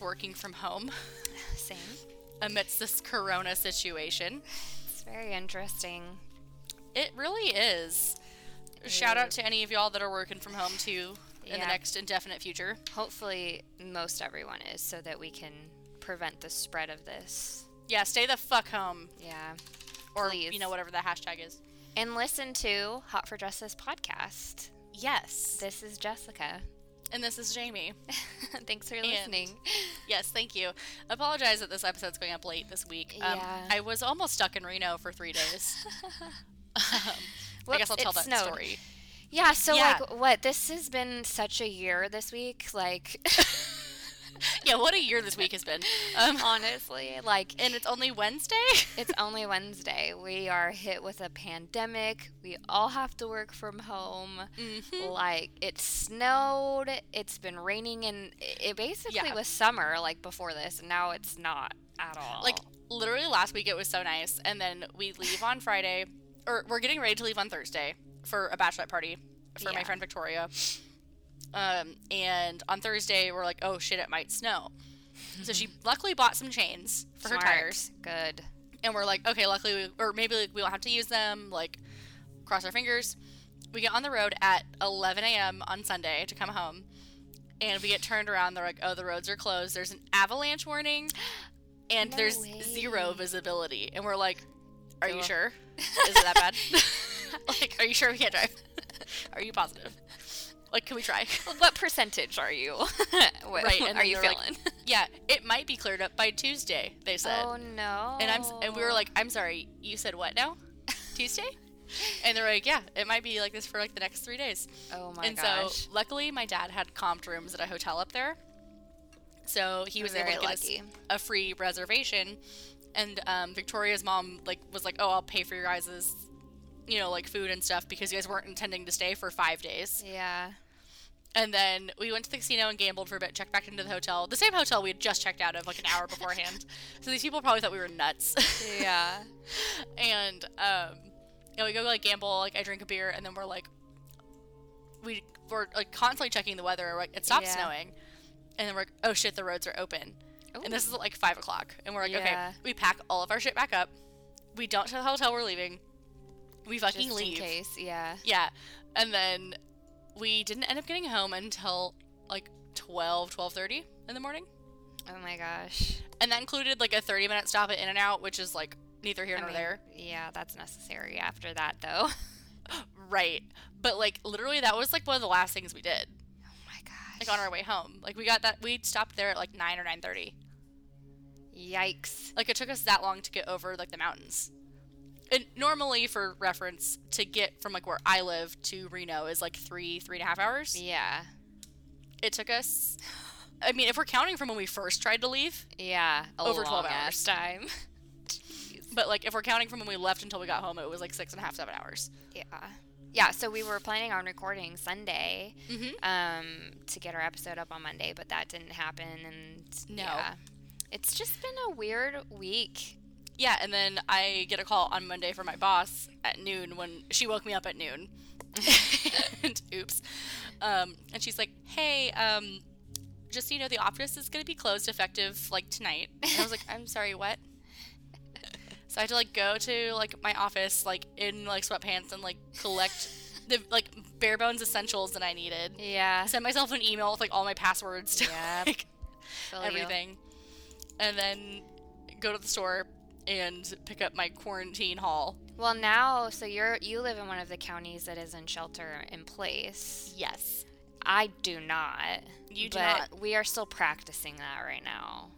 working from home Same. amidst this corona situation. It's very interesting. It really is. Shout out to any of y'all that are working from home too in the next indefinite future. Hopefully, most everyone is so that we can prevent the spread of this. Yeah, stay the fuck home. Yeah. Or, Please. you know, whatever the hashtag is. And listen to Hot for Justice podcast. Yes. This is Jessica. And this is Jamie. Thanks for listening. Yes, thank you. Apologize that this episode's going up late this week. Um, Yeah. I was almost stuck in Reno for three days. um, I guess I'll tell that snowed. story. Yeah, so Yeah. like what? This has been such a year this week. Like Yeah, what a year this week has been. Um, honestly, like and it's only Wednesday? It's only Wednesday. We are hit with a pandemic. We all have to work from home. Mhm. Like it snowed. It's been raining, and it basically Yeah. was summer like before this. And now it's not at all. Like literally last week it was so nice, and then we leave on Friday, or we're getting ready to leave on Thursday for a bachelorette party for my friend Victoria. Um, and on Thursday we're like, oh shit, it might snow. So she luckily bought some chains for her tires, Good. and we're like, okay, luckily, we, or maybe like, we won't have to use them. Like, cross our fingers. We get on the road at 11 a.m. on Sunday to come home, and we get turned around. They're like, oh, the roads are closed. There's an avalanche warning, and No there's way. zero visibility. And we're like, are you sure? Is it that bad? like, are you sure we can't drive? are you positive? Like, can we try? What percentage are you? what Right, and are you they're like, feeling? yeah, it might be cleared up by Tuesday. They said. oh no. And I'm and we were like, I'm sorry, you said what now? Tuesday? And they're like, yeah, it might be like this for like the next three days. oh my and gosh. And so luckily, my dad had comped rooms at a hotel up there, so he was Very able to get us a free reservation. And um, Victoria's mom like was like, oh, I'll pay for your guys's, you know, like food and stuff because you guys weren't intending to stay for five days. yeah. And then we went to the casino and gambled for a bit, checked back into the hotel, the same hotel we had just checked out of like an hour beforehand. so these people probably thought we were nuts. Yeah. and um you know, we go like gamble like i drink a beer and then we're like we we're like constantly checking the weather like it stopped Yeah. snowing and then we're like oh shit the roads are open and this is like five o'clock and we're like Yeah. okay we pack all of our shit back up we don't tell the hotel we're leaving we fucking Just leave in case. Yeah. yeah and then we didn't end up getting home until like 12 12.30 in the morning Oh my gosh. and that included like a 30 minute stop at in and out which is like neither here I nor mean, there Yeah, that's necessary after that, though. Right. But like literally that was like one of the last things we did. Oh my gosh. Like on our way home. Like we got that we stopped there at like 9 or 9:30. Yikes. Like it took us that long to get over like the mountains. And normally for reference to get from like where I live to Reno is like three, three and a half hours. Yeah. It took us I mean, if we're counting from when we first tried to leave, Yeah. A Over 12 long ass hours. time. but like if we're counting from when we left until we got home, it was like six and a half, seven hours. Yeah. Yeah, so we were planning on recording Sunday Mm-hmm. um, to get our episode up on Monday, but that didn't happen. And No. yeah. It's just been a weird week. Yeah, and then I get a call on Monday from my boss at noon when she woke me up at noon. and oops. Um, and she's like, "Hey, um, just so you know, the office is going to be closed effective like tonight." And I was like, "I'm sorry, what?" So I had to like go to like my office like in like sweatpants and like collect the like bare bones essentials that I needed. Yeah. Send myself an email with like all my passwords to Yep. like, Feel you. everything, and then go to the store and pick up my quarantine haul. Well, now, so you're you live in one of the counties that is in shelter in place. Yes. I do not. You do but not. We are still practicing that right now.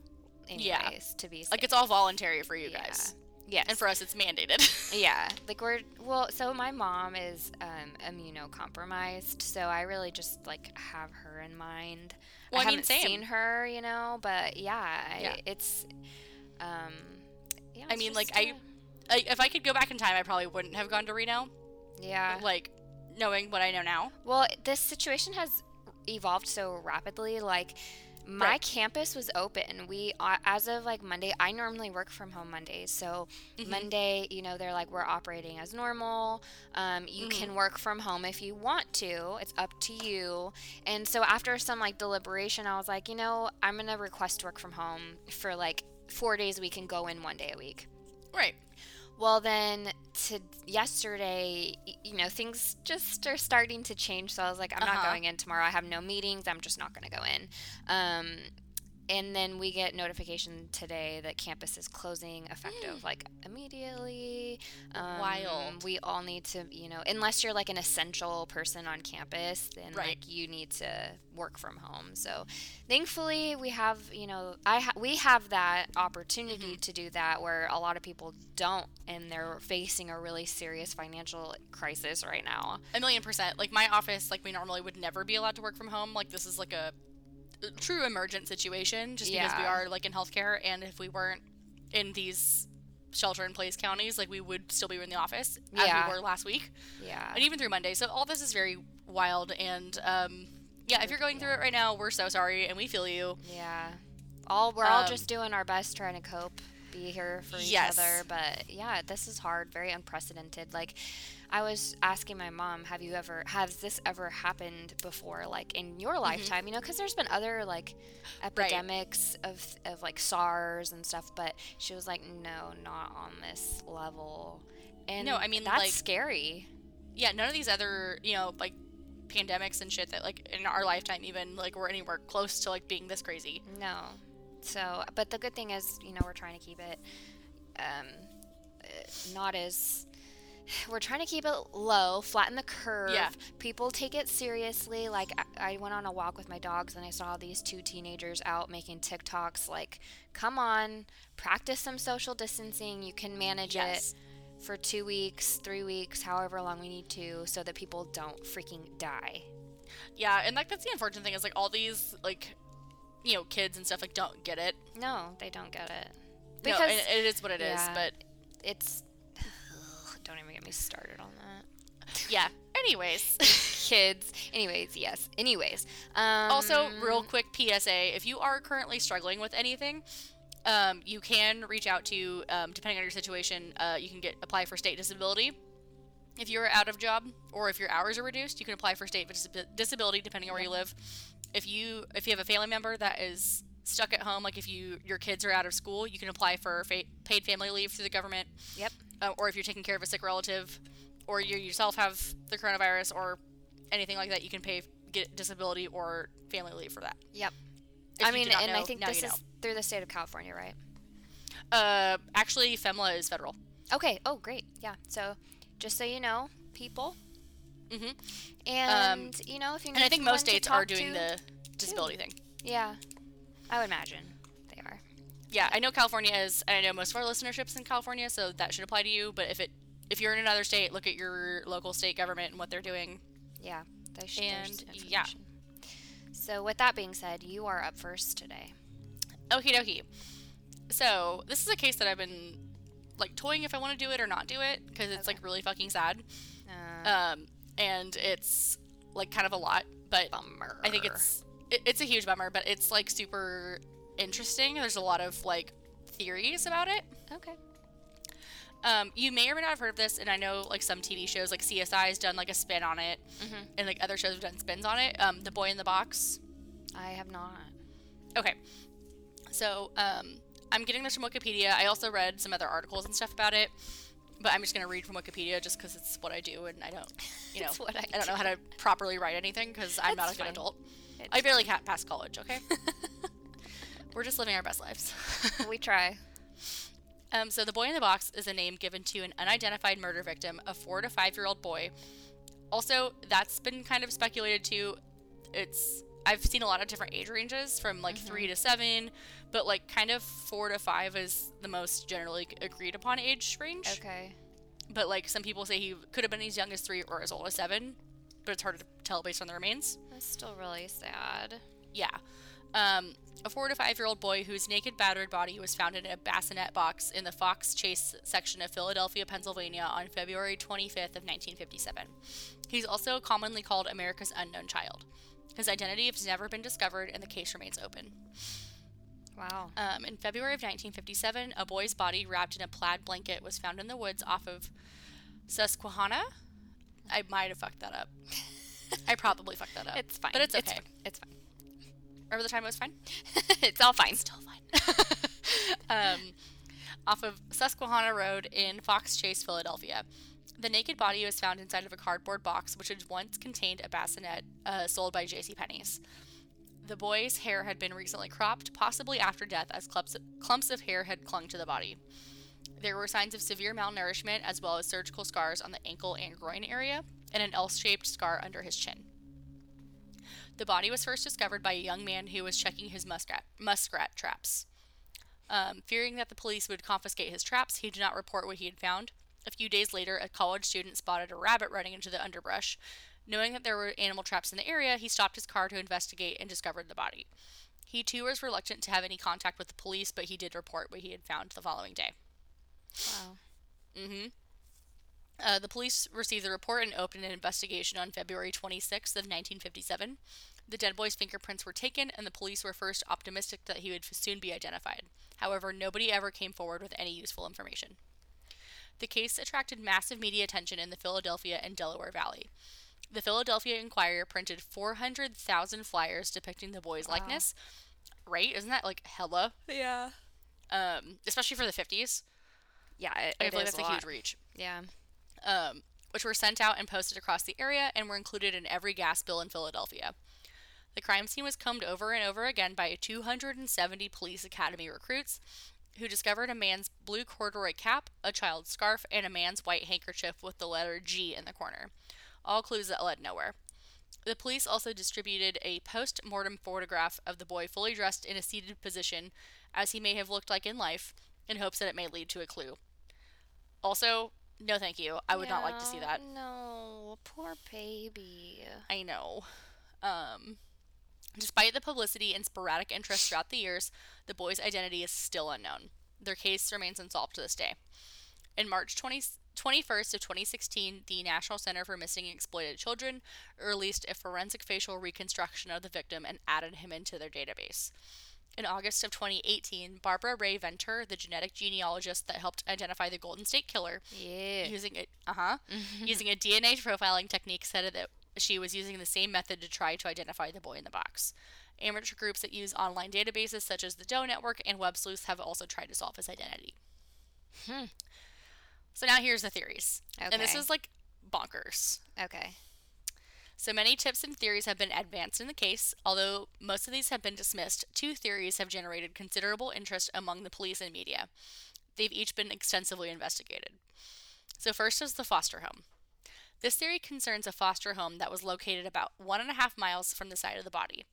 Anyways, Yeah. to be safe. Like it's all voluntary for you Yeah. guys. yes. And for us it's mandated. yeah, like we're well. So my mom is um, immunocompromised, so I really just like have her in mind. Well, I I mean, haven't same. seen her, you know, but yeah, I- Yeah. it's. Um, yeah, I mean, like, I- if I could go back in time I probably wouldn't have gone to Reno. yeah. Like knowing what I know now. Well, this situation has evolved so rapidly. Like my Right. campus was open. We, uh, as of like Monday, I normally work from home Mondays. So Mhm. Monday, you know, they're like, we're operating as normal. Um, you Mhm. can work from home if you want to. It's up to you. And so after some like deliberation, I was like, you know, I'm going to request work from home for like four days a week and go in one day a week. Right. Well, then to yesterday, you know, things just are starting to change. So I was like, I'm not Uh-huh. going in tomorrow. I have no meetings. I'm just not going to go in. Um, and then we get notification today that campus is closing effective like immediately. Um, Wild. We all need to, you know, unless you're like an essential person on campus, then Right. like you need to work from home. So thankfully we have, you know, I ha- we have that opportunity Mm-hmm. to do that where a lot of people don't, and they're facing a really serious financial crisis right now. A million percent. Like my office, like we normally would never be allowed to work from home. Like this is like a, a true emergent situation, just because we are like in healthcare, and if we weren't in these shelter-in-place counties, like we would still be in the office as we were last week, Yeah. and even through Monday. So all this is very wild, and um, yeah, if you're going through it right now, we're so sorry, and we feel you. Yeah. All we're all Um, just doing our best trying to cope, be here for each Yes. other, but yeah, this is hard, very unprecedented. Like I was asking my mom, have you ever has this ever happened before like in your lifetime, you know, cuz there's been other like epidemics of of like SARS and stuff, but she was like, "No, not on this level." And No, I mean, that's like- scary. Yeah, none of these other, you know, like pandemics and shit that like in our lifetime even like we're anywhere close to like being this crazy. No. So, but the good thing is, you know, we're trying to keep it um, not as. We're trying to keep it low, flatten the curve. Yeah. People take it seriously. Like, I, I went on a walk with my dogs and I saw these two teenagers out making TikToks. Like, come on, practice some social distancing. You can manage Yes. it for two weeks, three weeks, however long we need to, so that people don't freaking die. Yeah, and like that's the unfortunate thing is like all these like you know kids and stuff like don't get it. No, they don't get it. no, Because and it is what it is. yeah. But it's don't even get me started on that yeah. Anyways, kids anyways yes anyways um also real quick PSA: if you are currently struggling with anything. Um, you can reach out to, um, depending on your situation, uh, you can get apply for state disability. If you're out of job or if your hours are reduced, you can apply for state dis- disability depending on where you live. If you if you have a family member that is stuck at home, like if you your kids are out of school, you can apply for fa- paid family leave through the government. Yep. Uh, or if you're taking care of a sick relative, or you yourself have the coronavirus or anything like that, you can pay get disability or family leave for that. Yep. If i mean and know, i think this is through the state of california right. Uh, actually, FMLA is federal. okay oh great yeah so just so you know people Mm-hmm. and you know if you And I think most states are doing to- the disability thing. yeah i would imagine they are Yeah, I know California is, and I know most of our listenerships in California, so that should apply to you. But if it if you're in another state, look at your local state government and what they're doing. yeah they should And, yeah. so with that being said you are up first today Okie dokie. So this is a case that I've been like toying if I want to do it or not do it because it's Okay. like really fucking sad. uh, Um, and it's like kind of a lot, but bummer I think it's it, it's a huge bummer, but it's like super interesting. There's a lot of like theories about it. okay Um, you may or may not have heard of this, and I know like some TV shows, like CSI, has done like a spin on it, Mhm. and like other shows have done spins on it. Um, The Boy in the Box. i have not Okay, so um, I'm getting this from Wikipedia. I also read some other articles and stuff about it, but I'm just gonna read from Wikipedia just because it's what I do, and I don't, you know, what I don't know how to properly write anything because I'm not a good fine. adult. I barely ca- passed college. Okay, we're just living our best lives. we try Um, so the boy in the box is a name given to an unidentified murder victim, a four to five year old boy. Also, that's been kind of speculated too. It's I've seen a lot of different age ranges from like three to seven, but like kind of four to five is the most generally agreed upon age range. okay But like some people say he could have been as young as three or as old as seven, but it's hard to tell based on the remains. That's still really sad. Yeah. Um, a four to five year old boy whose naked, battered body was found in a bassinet box in the Fox Chase section of Philadelphia, Pennsylvania on February 25th of 1957. He's also commonly called America's unknown child. His identity has never been discovered, and the case remains open. Wow. Um, in February of 1957, a boy's body wrapped in a plaid blanket was found in the woods off of Susquehanna. I might have fucked that up. I probably fucked that up. It's fine. But it's okay. It's, fine. Remember the time it was fine? it's all fine. Still fine. um, off of Susquehanna Road in Fox Chase, Philadelphia. The naked body was found inside of a cardboard box, which had once contained a bassinet uh, sold by J.C. Penney's. The boy's hair had been recently cropped, possibly after death, as clumps of, clumps of hair had clung to the body. There were signs of severe malnourishment, as well as surgical scars on the ankle and groin area, and an L shaped scar under his chin. The body was first discovered by a young man who was checking his muskrat, muskrat traps. Um, fearing that the police would confiscate his traps, he did not report what he had found. A few days later, a college student spotted a rabbit running into the underbrush. Knowing that there were animal traps in the area, he stopped his car to investigate and discovered the body. He too was reluctant to have any contact with the police, but he did report what he had found the following day. Wow. Mm-hmm. Uh, the police received the report and opened an investigation on February 26th of 1957. The dead boy's fingerprints were taken, and the police were first optimistic that he would soon be identified. However, nobody ever came forward with any useful information. The case attracted massive media attention in the Philadelphia and Delaware Valley. The Philadelphia Inquirer printed 400,000 flyers depicting the boy's Wow. likeness. Right? Isn't that like hella? Yeah. Um, especially for the 50s. Yeah, it, I it feel like is that's a, lot. huge reach. Yeah. Um, which were sent out and posted across the area and were included in every gas bill in Philadelphia. The crime scene was combed over and over again by 270 police academy recruits who discovered a man's blue corduroy cap, a child's scarf, and a man's white handkerchief with the letter G in the corner. All clues that led nowhere. The police also distributed a post mortem photograph of the boy fully dressed in a seated position, as he may have looked like in life, in hopes that it may lead to a clue. Also, no thank you. I would not like to see that. No, poor baby. I know. Um, despite the publicity and sporadic interest throughout the years, the boy's identity is still unknown. Their case remains unsolved to this day. In March 20, 21st of 2016, the National Center for Missing and Exploited Children released a forensic facial reconstruction of the victim and added him into their database. In August of 2018, Barbara Rae-Venter, the genetic genealogist that helped identify the Golden State Killer, Yeah. using a uh-huh using a DNA profiling technique said that she was using the same method to try to identify the boy in the box. Amateur groups that use online databases such as the Doe Network and Web Sleuths have also tried to solve his identity. Hmm. So now here's the theories. And this is like bonkers. Okay. So many tips and theories have been advanced in the case. Although most of these have been dismissed, two theories have generated considerable interest among the police and media. They've each been extensively investigated. So, first is the foster home. This theory concerns a foster home that was located about one and a half miles from the site of the body.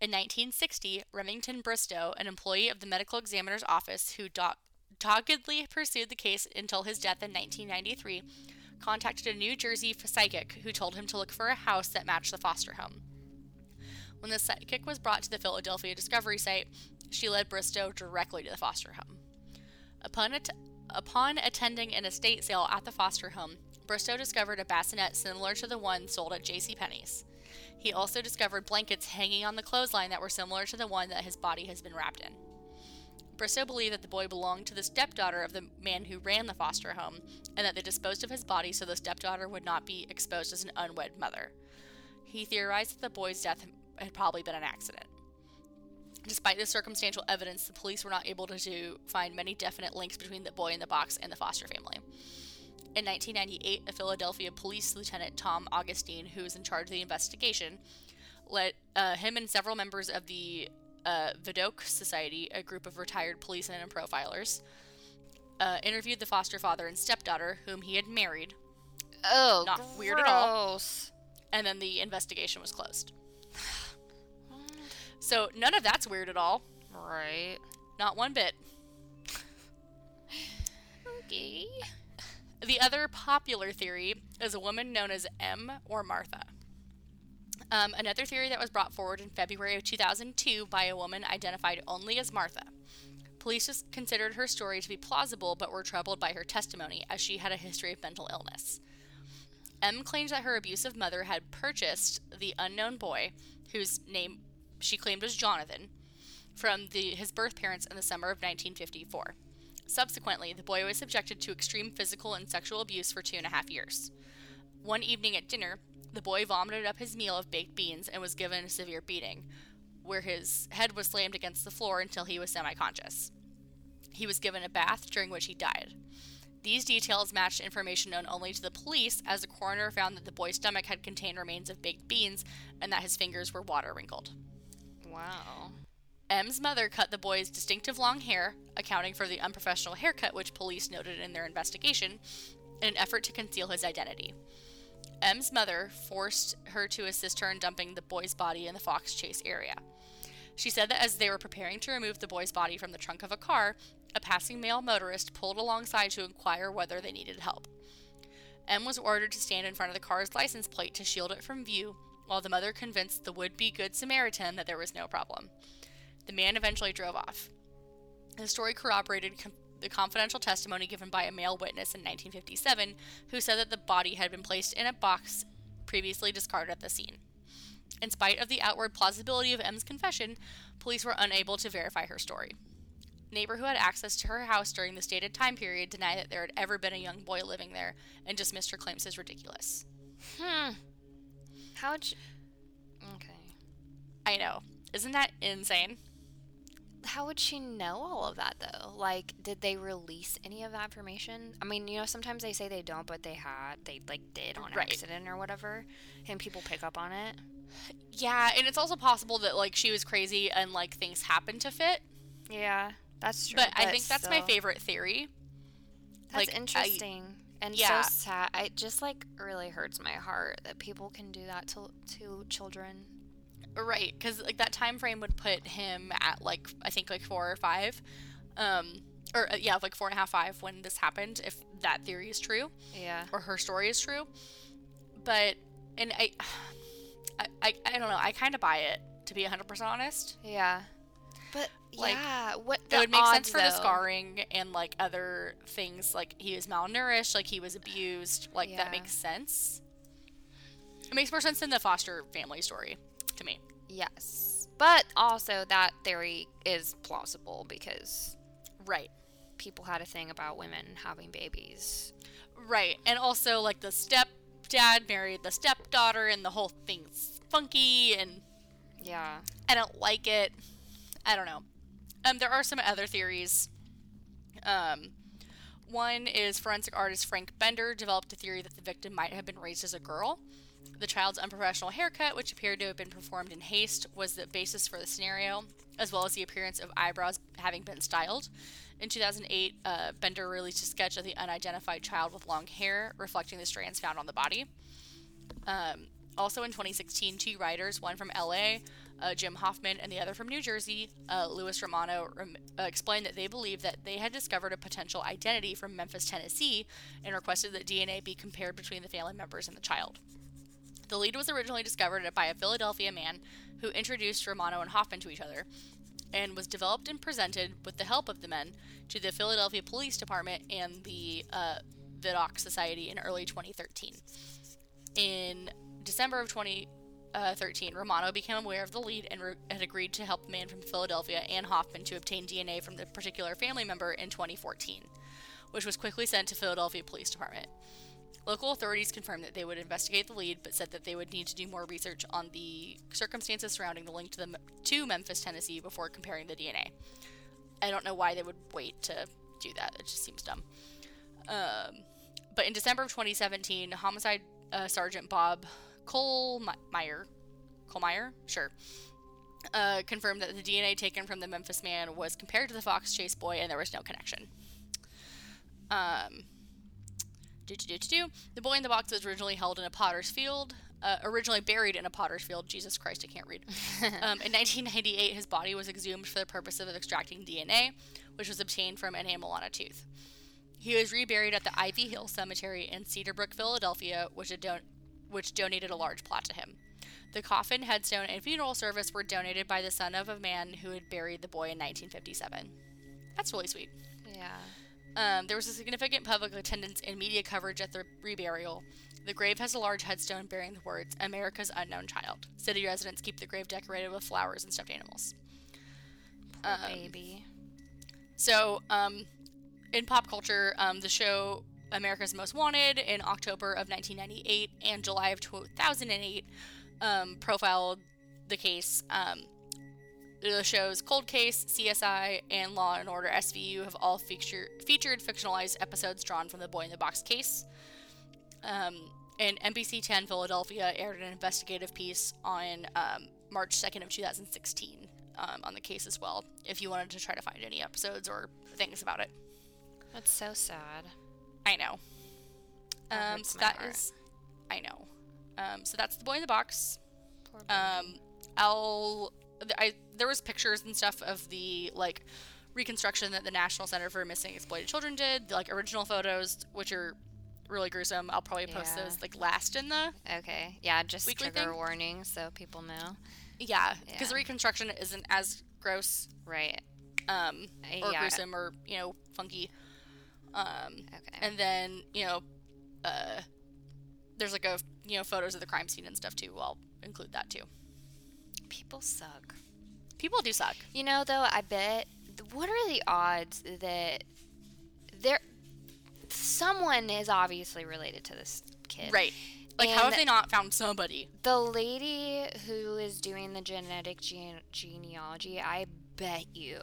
In 1960, Remington Bristow, an employee of the medical examiner's office who do- doggedly pursued the case until his death in 1993, contacted a New Jersey psychic who told him to look for a house that matched the foster home. When the psychic was brought to the Philadelphia Discovery site, she led Bristow directly to the foster home. Upon, at- upon attending an estate sale at the foster home, Bristow discovered a bassinet similar to the one sold at J.C. Penney's. He also discovered blankets hanging on the clothesline that were similar to the one that his body has been wrapped in. Bristow believed that the boy belonged to the stepdaughter of the man who ran the foster home, and that they disposed of his body so the stepdaughter would not be exposed as an unwed mother. He theorized that the boy's death had probably been an accident. Despite the circumstantial evidence, the police were not able to, to find many definite links between the boy in the box and the foster family. In 1998, a Philadelphia police lieutenant, Tom Augustine, who was in charge of the investigation, let uh, him and several members of the uh, Vidocq Society, a group of retired policemen and profilers, uh, interviewed the foster father and stepdaughter, whom he had married, Oh, Not weird at all. gross. and then the investigation was closed. So none of that's weird at all. Right. Not one bit. Okay. The other popular theory is a woman known as M or Martha. Um, another theory that was brought forward in February of 2002 by a woman identified only as Martha. Police considered her story to be plausible but were troubled by her testimony as she had a history of mental illness. M claimed that her abusive mother had purchased the unknown boy, whose name she claimed was Jonathan, from the, his birth parents in the summer of 1954. Subsequently, the boy was subjected to extreme physical and sexual abuse for two and a half years. One evening at dinner, the boy vomited up his meal of baked beans and was given a severe beating, where his head was slammed against the floor until he was semi conscious. He was given a bath, during which he died. These details matched information known only to the police, as the coroner found that the boy's stomach had contained remains of baked beans and that his fingers were water wrinkled. Wow. M's mother cut the boy's distinctive long hair, accounting for the unprofessional haircut which police noted in their investigation, in an effort to conceal his identity. M's mother forced her to assist her in dumping the boy's body in the Fox Chase area. She said that as they were preparing to remove the boy's body from the trunk of a car, a passing male motorist pulled alongside to inquire whether they needed help. M was ordered to stand in front of the car's license plate to shield it from view, while the mother convinced the would be Good Samaritan that there was no problem. The man eventually drove off. The story corroborated com- the confidential testimony given by a male witness in 1957 who said that the body had been placed in a box previously discarded at the scene. In spite of the outward plausibility of M's confession, police were unable to verify her story. Neighbor who had access to her house during the stated time period denied that there had ever been a young boy living there and dismissed her claims as ridiculous. Hmm. How'd you... Okay. I know. Isn't that insane? How would she know all of that though? Like, did they release any of that information? I mean, you know, sometimes they say they don't, but they had, they like did on Right. accident or whatever, and people pick up on it. Yeah, and it's also possible that like she was crazy and like things happened to fit. Yeah, that's true. But, I think that's my favorite theory. That's like, I- interesting and Yeah. so sad. It just like really hurts my heart that people can do that to to children. Right, because like that time frame would put him at like I think like four or five, um, or uh, yeah, like four and a half, five when this happened. If that theory is true Yeah. or her story is true, but and I, I, I, I don't know. I kind of buy it to be hundred percent honest. Yeah. But Like, yeah, what it would make sense odds, for the scarring and like other things. Like he was malnourished, like he was abused. Like Yeah. that makes sense. It makes more sense than the foster family story to me. Yes. But also that theory is plausible because Right. people had a thing about women having babies. Right. And also like the stepdad married the stepdaughter and the whole thing's funky and Yeah. I don't like it. I don't know. Um there are some other theories. Um one is forensic artist Frank Bender developed a theory that the victim might have been raised as a girl. The child's unprofessional haircut, which appeared to have been performed in haste, was the basis for the scenario, as well as the appearance of eyebrows having been styled. In 2008, uh, Bender released a sketch of the unidentified child with long hair, reflecting the strands found on the body. Um, also in 2016, two writers, one from LA, uh, Jim Hoffman, and the other from New Jersey, uh, Louis Romano, rem- uh, explained that they believed that they had discovered a potential identity from Memphis, Tennessee, and requested that DNA be compared between the family members and the child. The lead was originally discovered by a Philadelphia man who introduced Romano and Hoffman to each other, and was developed and presented with the help of the men to the Philadelphia Police Department and the uh, Vidocq Society in early 2013. In December of 2013, Romano became aware of the lead and re- had agreed to help the man from Philadelphia and Hoffman to obtain DNA from the particular family member in 2014, which was quickly sent to Philadelphia Police Department. Local authorities confirmed that they would investigate the lead, but said that they would need to do more research on the circumstances surrounding the link to the to Memphis, Tennessee, before comparing the DNA. I don't know why they would wait to do that. It just seems dumb. Um, but in December of 2017, homicide uh, sergeant Bob Kohlmeyer, Kohlmeyer, sure, uh, confirmed that the DNA taken from the Memphis man was compared to the Fox Chase boy, and there was no connection. Um, do, do, do, do, do. The boy in the box was originally held in a potter's field, uh, originally buried in a potter's field. Jesus Christ, I can't read. um, in 1998, his body was exhumed for the purpose of extracting DNA, which was obtained from an enamel on a tooth. He was reburied at the Ivy Hill Cemetery in Cedarbrook, Philadelphia, which, had don- which donated a large plot to him. The coffin, headstone, and funeral service were donated by the son of a man who had buried the boy in 1957. That's really sweet. Yeah. Um, there was a significant public attendance and media coverage at the reburial. The grave has a large headstone bearing the words America's Unknown Child. City residents keep the grave decorated with flowers and stuffed animals. Poor Um, baby. So, um, in pop culture, um, the show America's Most Wanted in October of 1998 and July of 2008 um, profiled the case. Um, the show's Cold Case, CSI, and Law and Order SVU have all feature, featured fictionalized episodes drawn from the Boy in the Box case. Um, and NBC 10 Philadelphia aired an investigative piece on um, March 2nd of 2016 um, on the case as well. If you wanted to try to find any episodes or things about it, That's so sad. I know. That Um, so that heart. is, I know. Um, so that's the Boy in the Box. Poor. Um, I'll. I there was pictures and stuff of the like reconstruction that the National Center for Missing Exploited Children did, the like original photos, which are really gruesome. I'll probably post Yeah. those like last in the okay. Yeah, just trigger thing? warning so people know. yeah, because the reconstruction isn't as gross Right. um, or yeah. gruesome or you know funky. Um, Okay. and then you know, uh, there's like a you know photos of the crime scene and stuff too. I'll include that too. people suck. People do suck. You know, though, I bet. What are the odds that there, someone is obviously related to this kid? Right. Like, how have they not found somebody? The lady who is doing the genetic gene- genealogy, I bet you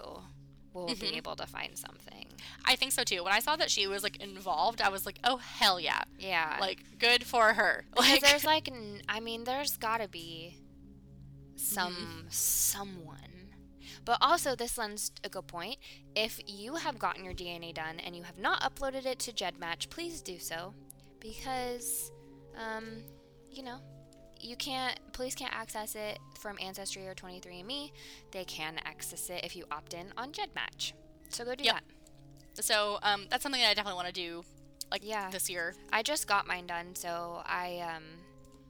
will Mhm. be able to find something. I think so too. When I saw that she was like involved, I was like, oh hell yeah! Yeah. Like, good for her. because Like, there's like, n- I mean, there's gotta be some Mm-hmm. someone. But also, this lends a good point. If you have gotten your DNA done and you have not uploaded it to GEDmatch, please do so, because, um, you know, you can't. Police can't access it from Ancestry or 23andMe. They can access it if you opt in on GEDmatch. So go do Yep. that. so um, that's something that I definitely want to do, like Yeah. this year. I just got mine done, so I um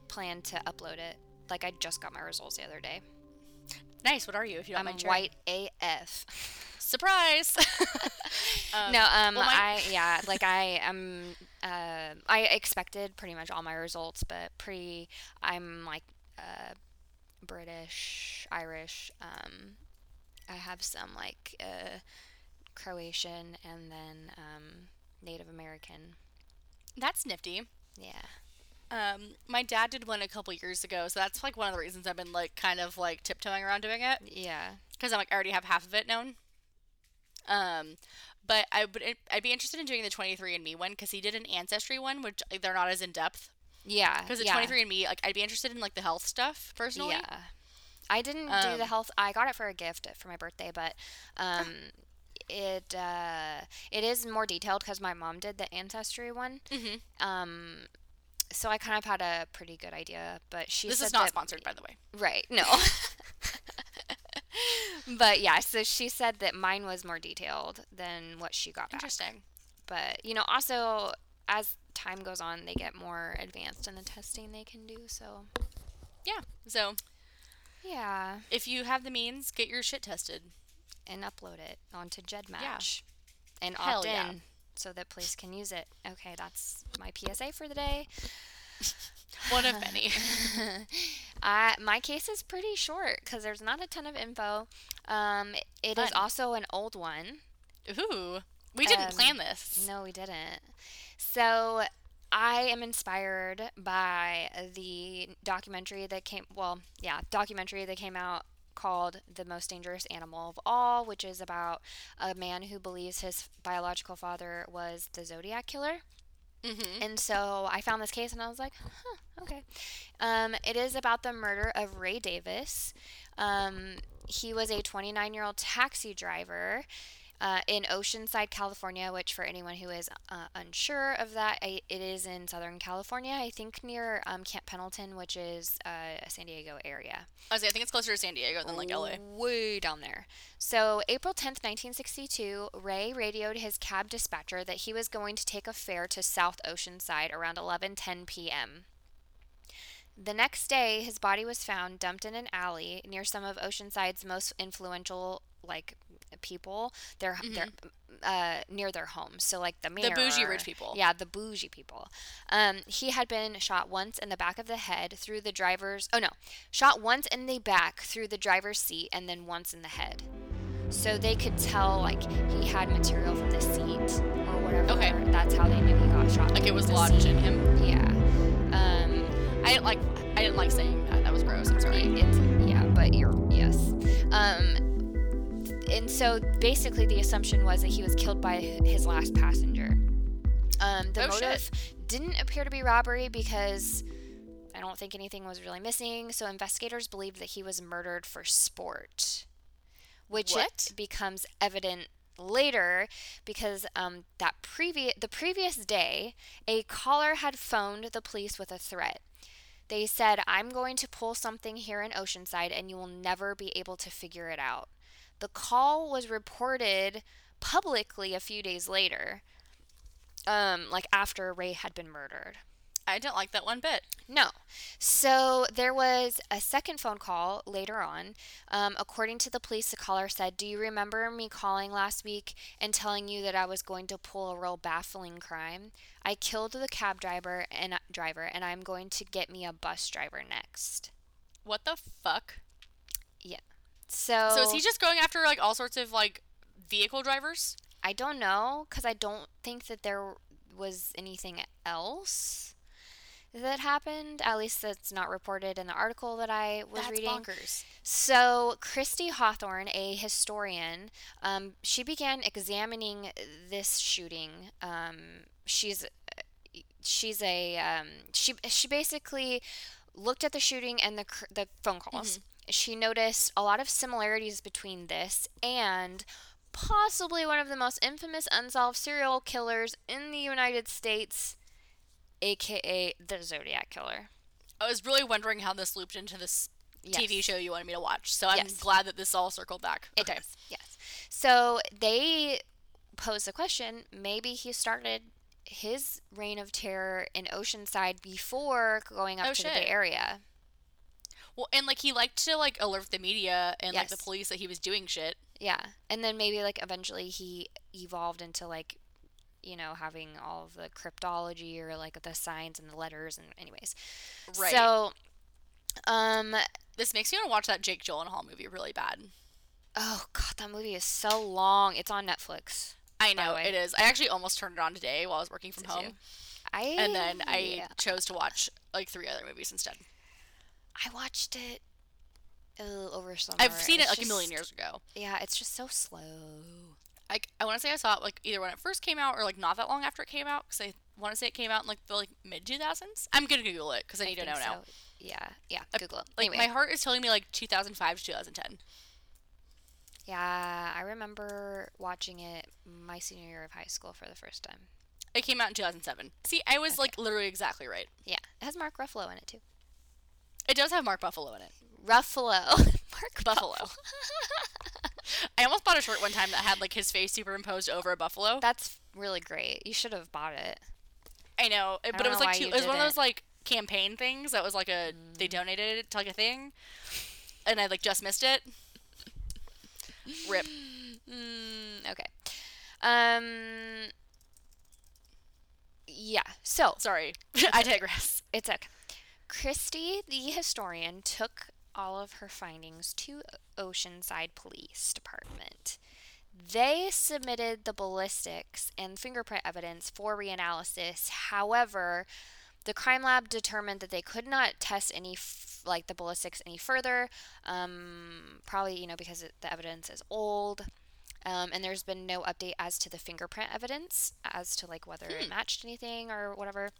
plan to upload it. Like I just got my results the other day. Nice. What are you? If you don't I'm mind sharing? white AF. Surprise. Um, no, um, well, I yeah, like I am. Uh, I expected pretty much all my results, but pretty. I'm like uh, British, Irish. Um, I have some like uh, Croatian and then um, Native American. That's nifty. Yeah. Um, my dad did one a couple years ago, so that's like one of the reasons I've been like kind of like tiptoeing around doing it Yeah. because I'm like I already have half of it known. Um, but I would I'd be interested in doing the 23andMe one because he did an ancestry one, which like, they're not as in depth. Yeah. Because the yeah. 23andMe, like I'd be interested in like the health stuff personally. Yeah. I didn't do Um, the health. I got it for a gift for my birthday, but um, it uh, it is more detailed because my mom did the ancestry one. Mm-hmm. Um, so I kind of had a pretty good idea, but she This is not that, sponsored, by the way. Right. No. but yeah, so she said that mine was more detailed than what she got back. Interesting. But you know, also as time goes on, they get more advanced in the testing they can do. So Yeah. So yeah. if you have the means, get your shit tested. and upload it onto GEDmatch and Hell opt in yeah. So that police can use it. Okay, that's my PSA for the day. One of many. uh, my case is pretty short because there's not a ton of info. Um, it is Fun. also an old one. Ooh. We didn't Um, plan this. No, we didn't. So I am inspired by the documentary that came, well, yeah, documentary that came out called The Most Dangerous Animal of All, which is about a man who believes his biological father was the Zodiac killer. Mm-hmm. And so I found this case and I was like, huh, okay. Um, it is about the murder of Ray Davis. Um, he was a 29 year old taxi driver uh, in Oceanside, California, which, for anyone who is uh, unsure of that, I, it is in Southern California, I think near um, Camp Pendleton, which is uh, a San Diego area. I was I think it's closer to San Diego than like LA. Way down there. So, April 10th, 1962, Ray radioed his cab dispatcher that he was going to take a fare to South Oceanside around 11:10 p.m. The next day, his body was found dumped in an alley near some of Oceanside's most influential like people their their uh, near their homes. So like the mayor, Mm-hmm. The bougie rich people. Yeah, the bougie people. Um, he had been shot once in the back of the head through the driver's. Oh no, shot once in the back through the driver's seat, and then once in the head. So they could tell like he had material from the seat or whatever. Okay. That's how they knew he got shot. Like it was lodged seat. in him. Yeah. Um, I didn't like. I didn't like saying that. That was gross. I'm sorry. it's yeah, but you're yes. Um, and so basically, the assumption was that he was killed by his last passenger. Um, the Oh, shit. motive didn't appear to be robbery because I don't think anything was really missing. So investigators believed that he was murdered for sport, which it becomes evident later because um, that previous the previous day, a caller had phoned the police with a threat. They said, I'm going to pull something here in Oceanside and you will never be able to figure it out. The call was reported publicly a few days later, um, like after Ray had been murdered. I didn't like that one bit. No. So there was a second phone call later on. Um, according to the police, the caller said, Do you remember me calling last week and telling you that I was going to pull a real baffling crime? I killed the cab driver and driver, and I'm going to get me a bus driver next. What the fuck? So, So is he just going after like all sorts of like vehicle drivers? I don't know because I don't think that there was anything else that happened. At least that's not reported in the article that I was That's reading. bonkers. So, Kristi Hawthorne, a historian, um, she began examining this shooting. Um, she's she's a um, she she basically looked at the shooting and the the phone calls. She noticed a lot of similarities between this and possibly one of the most infamous unsolved serial killers in the United States, aka the Zodiac Killer. I was really wondering how this looped into this TV show you wanted me to watch. So I'm Yes. glad that this all circled back. It okay. does, yes. So they pose the question maybe he started his reign of terror in Oceanside before going up Oh, to the. Bay Area. Well, and like he liked to like alert the media and like the police that he was doing shit. Yeah. And then maybe like eventually he evolved into like, you know, having all of the cryptology or like the signs and the letters and anyways. Right. So um This makes me want to watch that Jake Gyllenhaal movie really bad. oh god, that movie is so long. It's on Netflix. I know it is. I actually almost turned it on today while I was working from Did home, you? I and then I yeah. chose to watch like three other movies instead. I watched it uh, over summer. I've seen it It's like a million years ago. Yeah, it's just so slow. I, I want to say I saw it like either when it first came out or like not that long after it came out because I want to say it came out in like the like mid 2000s. I'm gonna Google it because I need to know think now. so. Yeah, yeah. I- Google it. Like anyway, my heart is telling me like 2005 to 2010. yeah, I remember watching it my senior year of high school for the first time. It came out in 2007. See, I was Okay. like literally exactly right. Yeah, it has Mark Ruffalo in it too. It does have Mark Buffalo in it. Ruffalo, Mark Buffalo. I almost bought a shirt one time that had like his face superimposed over a buffalo. That's really great. You should have bought it. I know, it- but it was like two, it was one of those like campaign things that was like a they donated it to like a thing, and I like just missed it. Rip. Mm, okay. Um. Yeah. So Sorry, I digress. It's okay. Kristi, the historian, took all of her findings to Oceanside Police Department. They submitted the ballistics and fingerprint evidence for reanalysis. However, the crime lab determined that they could not test any, f- like the ballistics, any further. Um, probably, you know, because it, the evidence is old. Um, and there's been no update as to the fingerprint evidence, as to like whether it matched anything or whatever.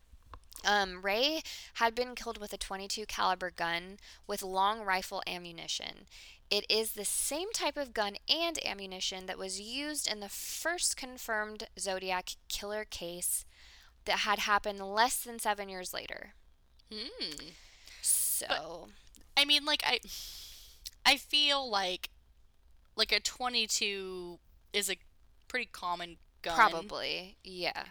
Um, Ray had been killed with a 22 caliber gun with long rifle ammunition. It is the same type of gun and ammunition that was used in the first confirmed Zodiac killer case that had happened less than seven years later. Hmm. So, I mean, like I, I feel like, like a 22 is a pretty common gun. probably, yeah.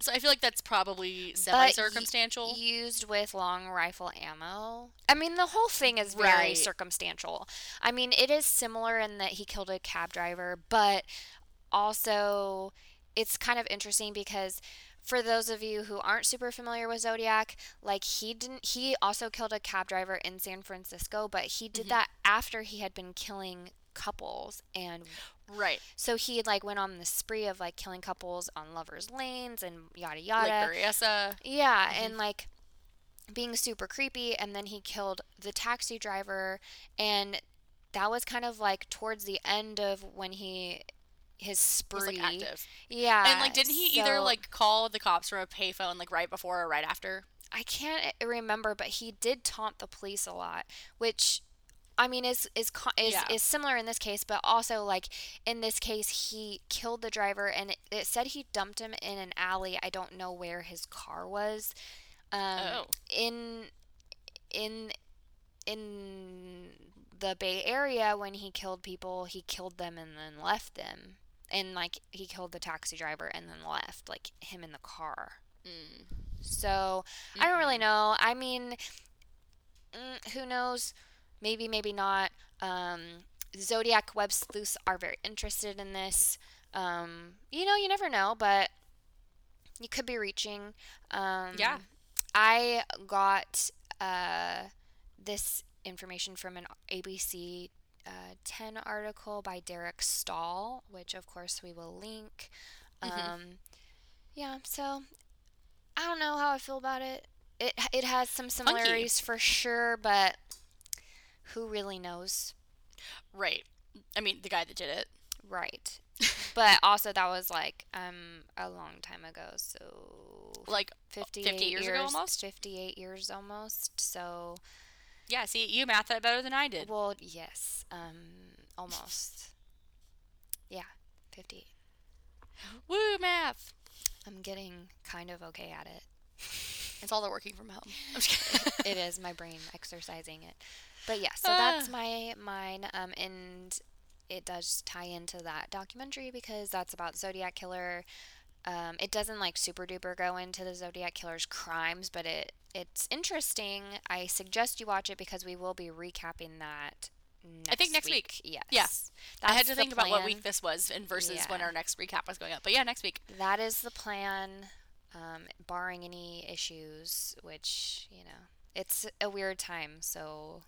So I feel like that's probably semi circumstantial. Used with long rifle ammo. I mean, the whole thing is very Right. circumstantial. I mean, it is similar in that he killed a cab driver, but also it's kind of interesting because for those of you who aren't super familiar with Zodiac, like he didn't he also killed a cab driver in San Francisco, but he did mm-hmm. that after he had been killing couples and right. so he like went on the spree of like killing couples on lovers lanes and yada yada. Like Berryessa. Yeah, mm-hmm. and like being super creepy and then he killed the taxi driver and that was kind of like towards the end of when he his spree. like active. Yeah. and like didn't he either like call the cops from a payphone like right before or right after? I can't eh, remember, but he did taunt the police a lot, which I mean is is is, Yeah. is similar in this case, but also like in this case he killed the driver and it, it said he dumped him in an alley. I don't know where his car was. Um, Oh. in in in the Bay Area when he killed people, he killed them and then left them. And like he killed the taxi driver and then left, like him in the car. Mm. So I don't really know. I mean, mm, who knows? Maybe, maybe not. Um, Zodiac web sleuths are very interested in this. Um, you know, you never know, but you could be reaching. Um, Yeah. I got uh, this information from an ABC uh, 10 article by Derek Staahl, which of course we will link. Mhm. Um, yeah, so I don't know how I feel about it. It it has some similarities for sure, but who really knows? Right. I mean, the guy that did it. Right. but also that was like um a long time ago, so Like, 58 years ago almost? 58 years almost. So, yeah, see, you math that better than I did. well, yes, um almost. Yeah, 58. Woo, math. I'm getting kind of okay at it. It's all the working from home. I'm just kidding. it is my brain exercising it. But yeah, so Ah. that's my mine. Um, and it does tie into that documentary because that's about Zodiac killer. Um, it doesn't like super duper go into the Zodiac killer's crimes, but it it's interesting. I suggest you watch it because we will be recapping that. Next I think next week. Yes. Yeah. I had to think about what week this was and versus when our next recap was going up. But yeah, next week. That is the plan, um, barring any issues, which you know it's a weird time. So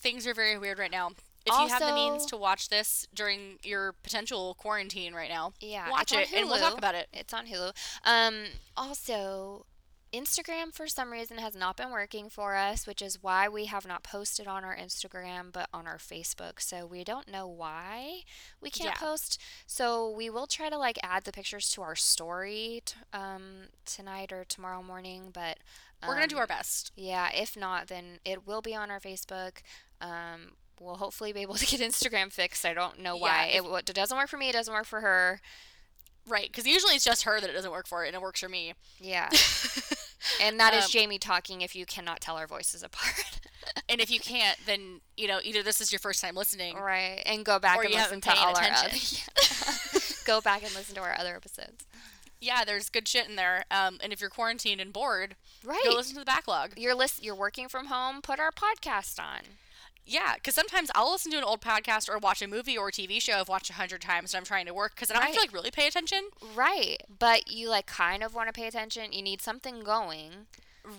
Things are very weird right now. If you have the means to watch this during your potential quarantine right now, Yeah, watch it and we'll talk about it. It's on Hulu. Um, also, Instagram for some reason has not been working for us, which is why we have not posted on our Instagram but on our Facebook. So we don't know why we can't Yeah. post. So we will try to like add the pictures to our story t- um, tonight or tomorrow morning. But We're going to do um, our best. yeah, if not, then it will be on our Facebook. Um, we'll hopefully be able to get Instagram fixed. I don't know why. Yeah, if- it, it doesn't work for me. It doesn't work for her. Right. Because usually it's just her that it doesn't work for and it works for me. Yeah. And that is Um, Jamie talking if you cannot tell our voices apart. And if you can't, then, you know, either this is your first time listening. right. And go back and listen to all our attention. other Go back and listen to our other episodes. Yeah, there's good shit in there. Um, and if you're quarantined and bored, Right. go listen to the backlog. You're list- you're working from home, put our podcast on. Yeah, because sometimes I'll listen to an old podcast or watch a movie or a TV show I've watched a hundred times and I'm trying to work because I don't have to like really pay attention. Right. But you like kind of want to pay attention. You need something going.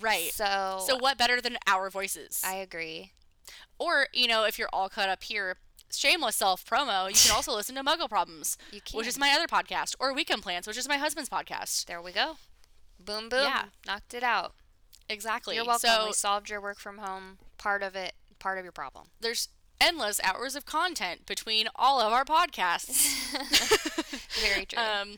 Right. So So what better than our voices? I agree. or you know, if you're all caught up here, shameless self promo, you can also listen to Muggle Problems, You can. which is my other podcast, or Weekend Plans, which is my husband's podcast. There we go. Boom boom. Yeah. Knocked it out. Exactly. You're welcome. So we solved your work from home part of it, part of your problem. there's endless hours of content between all of our podcasts. Very true. um,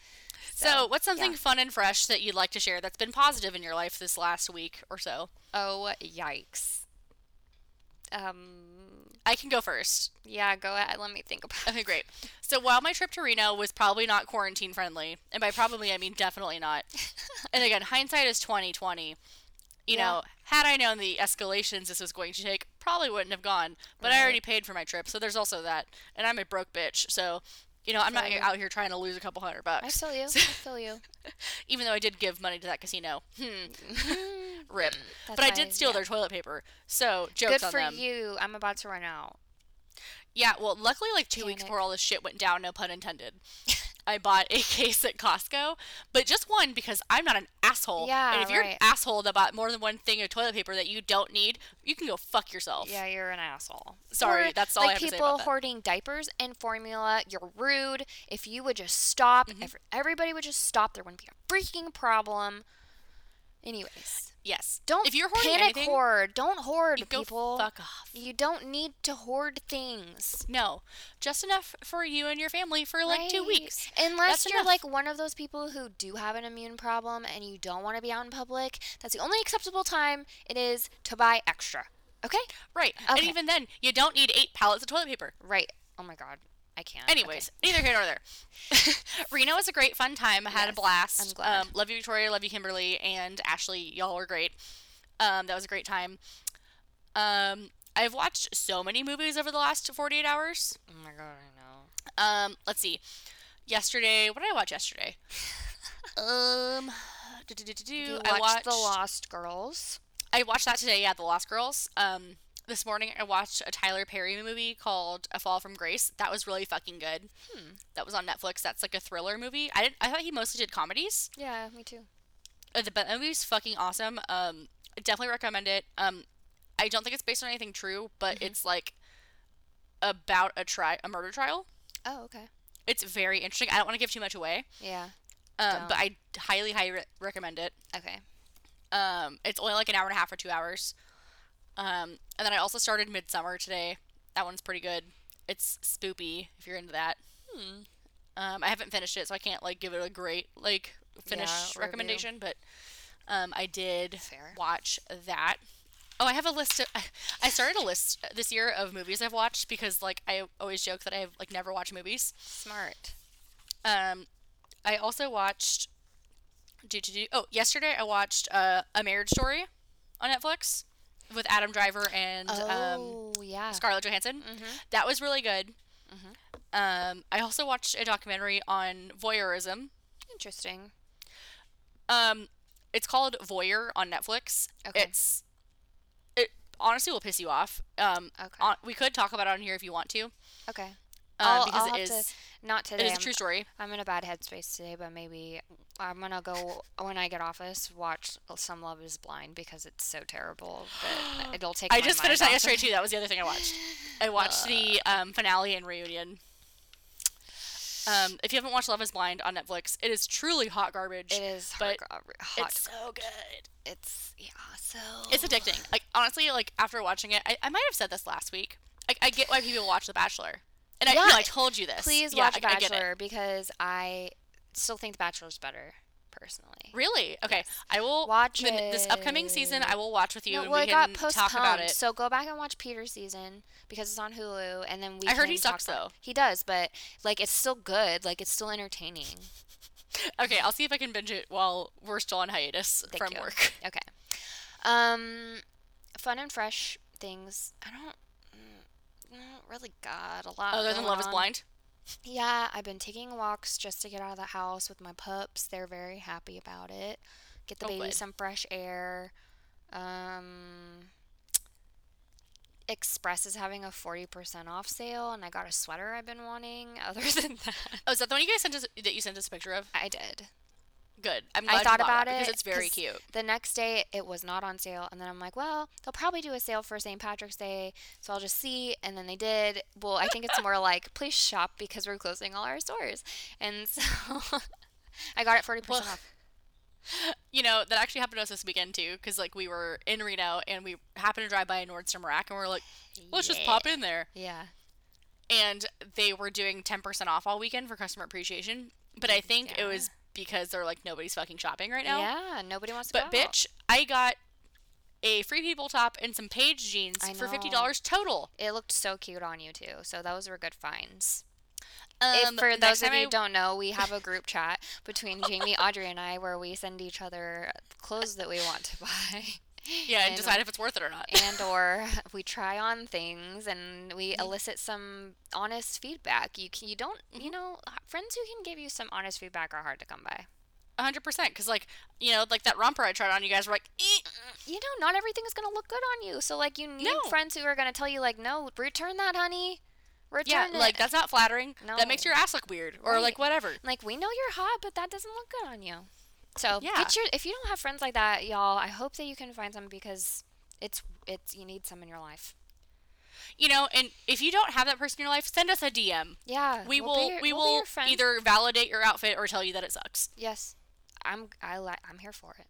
so, So, what's something yeah. fun and fresh that you'd like to share that's been positive in your life this last week or so? oh yikes. Um I can go first. yeah, go ahead. Let me think about it. Okay, great. So while my trip to Reno was probably not quarantine friendly, and by probably I mean definitely not. and again, hindsight is twenty twenty. You Yeah. know, had I known the escalations this was going to take, probably wouldn't have gone. But I already paid for my trip, so there's also that. And I'm a broke bitch, so You know, I'm not you. out here trying to lose a couple hundred bucks. I feel you. I feel you. Even though I did give money to that casino. Hmm. Rip. That's but I did steal yeah. their toilet paper. So, jokes Good on for you. I'm about to run out. Yeah, well, luckily, like two weeks before all this shit went down, no pun intended, I bought a case at Costco, but just one because I'm not an asshole. Yeah, And if you're right. an asshole that bought more than one thing of toilet paper that you don't need, you can go fuck yourself. Yeah, you're an asshole. Sorry, Or, that's all I like have to say people about that. hoarding diapers and formula. You're rude. If you would just stop, Mm-hmm. if everybody would just stop, there wouldn't be a freaking problem. Anyways, Yes. don't If you're hoarding panic anything, hoard. Don't hoard, people. fuck off. You don't need to hoard things. No, just enough for you and your family for like two weeks. Unless That's you're enough. like one of those people who do have an immune problem and you don't want to be out in public, that's the only acceptable time it is to buy extra. Okay? Right. And even then, you don't need eight pallets of toilet paper. Right. Oh my god. I can't. Anyways, neither here nor there. Reno was a great fun time. I had a blast. I'm glad. Um, love you, Victoria. Love you, Kimberly and Ashley. Y'all were great. Um, that was a great time. Um, I've watched so many movies over the last 48 hours. Oh my god, I know. Um, let's see. Yesterday, what did I watch yesterday? um, do-do-do-do-do. You I watched watched The Lost Girls. I watched that today. Yeah, The Lost Girls. Um, this morning I watched a Tyler Perry movie called A Fall from Grace. That was really fucking good. Hmm. That was on Netflix. That's like a thriller movie. I didn't, I thought he mostly did comedies. Yeah, me too. Uh, the but movie's fucking awesome. Um, I definitely recommend it. Um, I don't think it's based on anything true, but Mm-hmm. it's like about a tri a murder trial. Oh, okay. It's very interesting. I don't want to give too much away, Yeah. um, but I highly, highly re- recommend it. Okay. Um, it's only like an hour and a half or two hours. Um, and then I also started Midsommar today. That one's pretty good. It's spoopy if you're into that. Hmm. Um, I haven't finished it, so I can't like give it a great like finish Yeah, review. recommendation. But um, I did Fair. watch that. Oh, I have a list. Of, I started a list this year of movies I've watched because like I always joke that I've like never watched movies. Smart. Um, I also watched. Do, do, do, oh, yesterday I watched uh, A Marriage Story on Netflix with Adam Driver and um, Oh, yeah. Scarlett Johansson. Mhm. That was really good. Mhm. Um, I also watched a documentary on voyeurism. Interesting. Um, it's called Voyeur on Netflix. Okay. It's it honestly will piss you off. Um, Okay. on, we could talk about it on here if you want to. Okay. Um, I'll, because I'll it is to. Not today. is a I'm- true story. I'm in a bad headspace today, but maybe I'm gonna go when I get off this watch some Love Is Blind because it's so terrible that it'll take. I just finished that yesterday too. That was the other thing I watched. I watched the um, finale and reunion. Um, if you haven't watched Love Is Blind on Netflix, it is truly hot garbage. It is but hot, hot. It's so good. It's yeah, so It's addicting. Like honestly, like after watching it, I, I might have said this last week. I, I get why people watch The Bachelor, and I Yeah, no, I told you this. Please Yeah, watch I, I get it. Bachelor because I still think The Bachelor's better, personally. Really? Okay, Yes. I will Watch the- this upcoming season. I will watch with you, No, and well, we can talk about it. so go back and watch Peter's season because it's on Hulu, and then we. I heard he sucks, though. He does, but like it's still good. Like it's still entertaining. Okay, I'll see if I can binge it while we're still on hiatus Thank from you. work. Okay. Um, fun and fresh things. I don't. Don't really got a lot. Other than Love Is. Blind. Yeah, I've been taking walks just to get out of the house with my pups. They're very happy about it. Get the Oh, baby good. some fresh air. Um, Express is having a 40% off sale, and I got a sweater I've been wanting. Other than that, Oh, is that the one you guys sent us that you sent us a picture of? I did. Good. I'm glad you thought about that because it, it's very cute. The next day, it was not on sale, and then I'm like, well, they'll probably do a sale for St. Patrick's Day, so I'll just see. And then they did. Well, I think it's more like, please shop because we're closing all our stores, and so I got it 40% Well, off. You know that actually happened to us this weekend too, because like we were in Reno and we happened to drive by a Nordstrom rack and we are like, let's just pop in there. Yeah. And they were doing 10% off all weekend for customer appreciation. But I think it was because they're like nobody's fucking shopping right now. Yeah, nobody wants to But bitch, I got a free people top and some Paige jeans for fifty dollars total. It looked so cute on you too, so those were good finds. Um, if for those of you I- who don't know, we have a group chat between Jamie, Audrey, and I where we send each other clothes that we want to buy. Yeah, and, And- decide if it's worth it or not. and or we try on things and we elicit some honest feedback. You can, you don't you know friends who can give you some honest feedback are hard to come by. Hundred percent. Because like you know, like that romper I tried on, you guys were like, "Eh." You know, not everything is gonna look good on you. So like you need No. friends who are gonna tell you like, no, return that, honey. yeah, Return it. like that's not flattering. No. That makes your ass look weird, or Right. like whatever. Like we know you're hot, but that doesn't look good on you. So Yeah. get your if you don't have friends like that, y'all, I hope that you can find some because it's it's you need some in your life. You know, and if you don't have that person in your life, send us a DM. Yeah, We we'll will your- we we'll will either validate your outfit or tell you that it sucks. Yes, I'm I li- I'm here for it.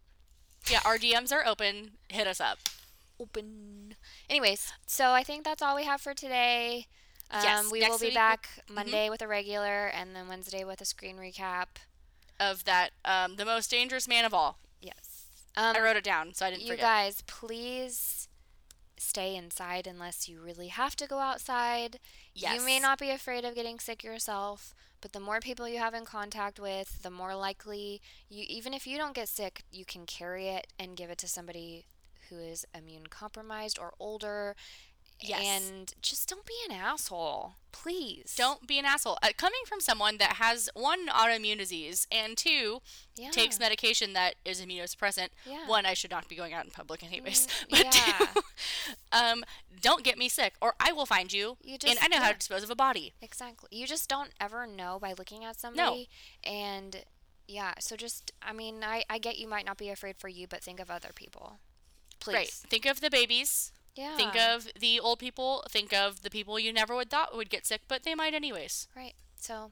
Yeah, our DMs are open. Hit us up. Open. Anyways, so I think that's all we have for today. Um, Yes, we will be back we'll- Monday with a regular, and then Wednesday with a screen recap. Of that, um, the most dangerous man of all. Yes. Um, I wrote it down, so I didn't you forget. guys, please stay inside unless you really have to go outside. Yes. You may not be afraid of getting sick yourself, but the more people you have in contact with, the more likely you even if you don't get sick, you can carry it and give it to somebody who is immune compromised or older. Yes. And just don't be an asshole. Please. Don't be an asshole. Uh, coming from someone that has one autoimmune disease and two yeah. takes medication that is immunosuppressant. Yeah. One, I should not be going out in public anyways. Mm, But yeah. two, um, don't get me sick, or I will find you, You just, and I know how to dispose of a body. Exactly. You just don't ever know by looking at somebody. No. And yeah, so just, I mean, I, I get you might not be afraid for you, but think of other people. Please. Right. Think of the babies. Yeah. Think of the old people. Think of the people you never would thought would get sick, but they might anyways. Right. So,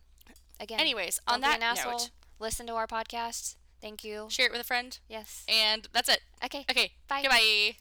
again. Anyways, on that asshole. note, Listen to our podcast. Thank you. share it with a friend, Yes. and that's it. Okay. Okay. Bye. Goodbye.